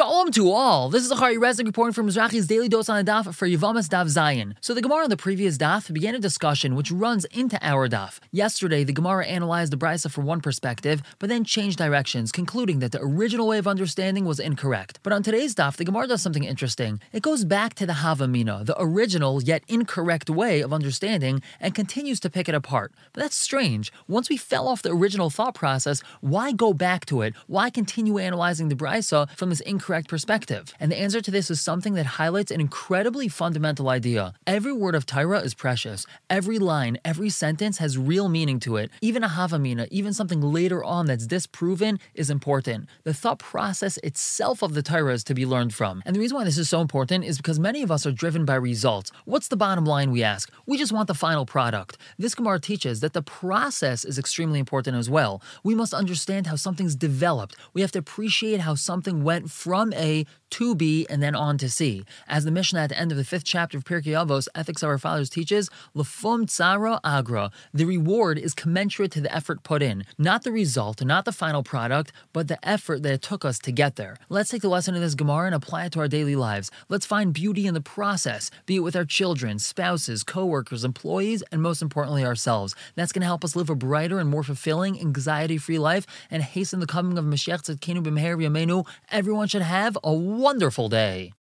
Shalom to all. This is Achari Resnick reporting from Mizrahi's Daily Dose on the Daf for Yevamos Daf Zion. So the Gemara on the previous Daf began a discussion which runs into our Daf. Yesterday, the Gemara analyzed the Braisa from one perspective, but then changed directions, concluding that the original way of understanding was incorrect. But on today's Daf, the Gemara does something interesting. It goes back to the Havamina, the original yet incorrect way of understanding, and continues to pick it apart. But that's strange. Once we fell off the original thought process, why go back to it? Why continue analyzing the Braisa from this incorrect perspective? And the answer to this is something that highlights an incredibly fundamental idea. Every word of Torah is precious. Every line, every sentence has real meaning to it. Even a Havamina, even something later on that's disproven, is important. The thought process itself of the Torah is to be learned from. And the reason why this is so important is because many of us are driven by results. What's the bottom line, we ask? We just want the final product. This Gemara teaches that the process is extremely important as well. We must understand how something's developed. We have to appreciate how something went from A to B and then on to C. As the Mishnah at the end of the fifth chapter of Pirkei Avos, Ethics of Our Fathers teaches, Lefum Tsara Agra. The reward is commensurate to the effort put in, not the result, not the final product, but the effort that it took us to get there. Let's take the lesson of this Gemara and apply it to our daily lives. Let's find beauty in the process, be it with our children, spouses, coworkers, employees, and most importantly, ourselves. That's going to help us live a brighter and more fulfilling, anxiety-free life and hasten the coming of Mashiach Tzidkenu B'Meher Yameinu. Everyone should have a wonderful day.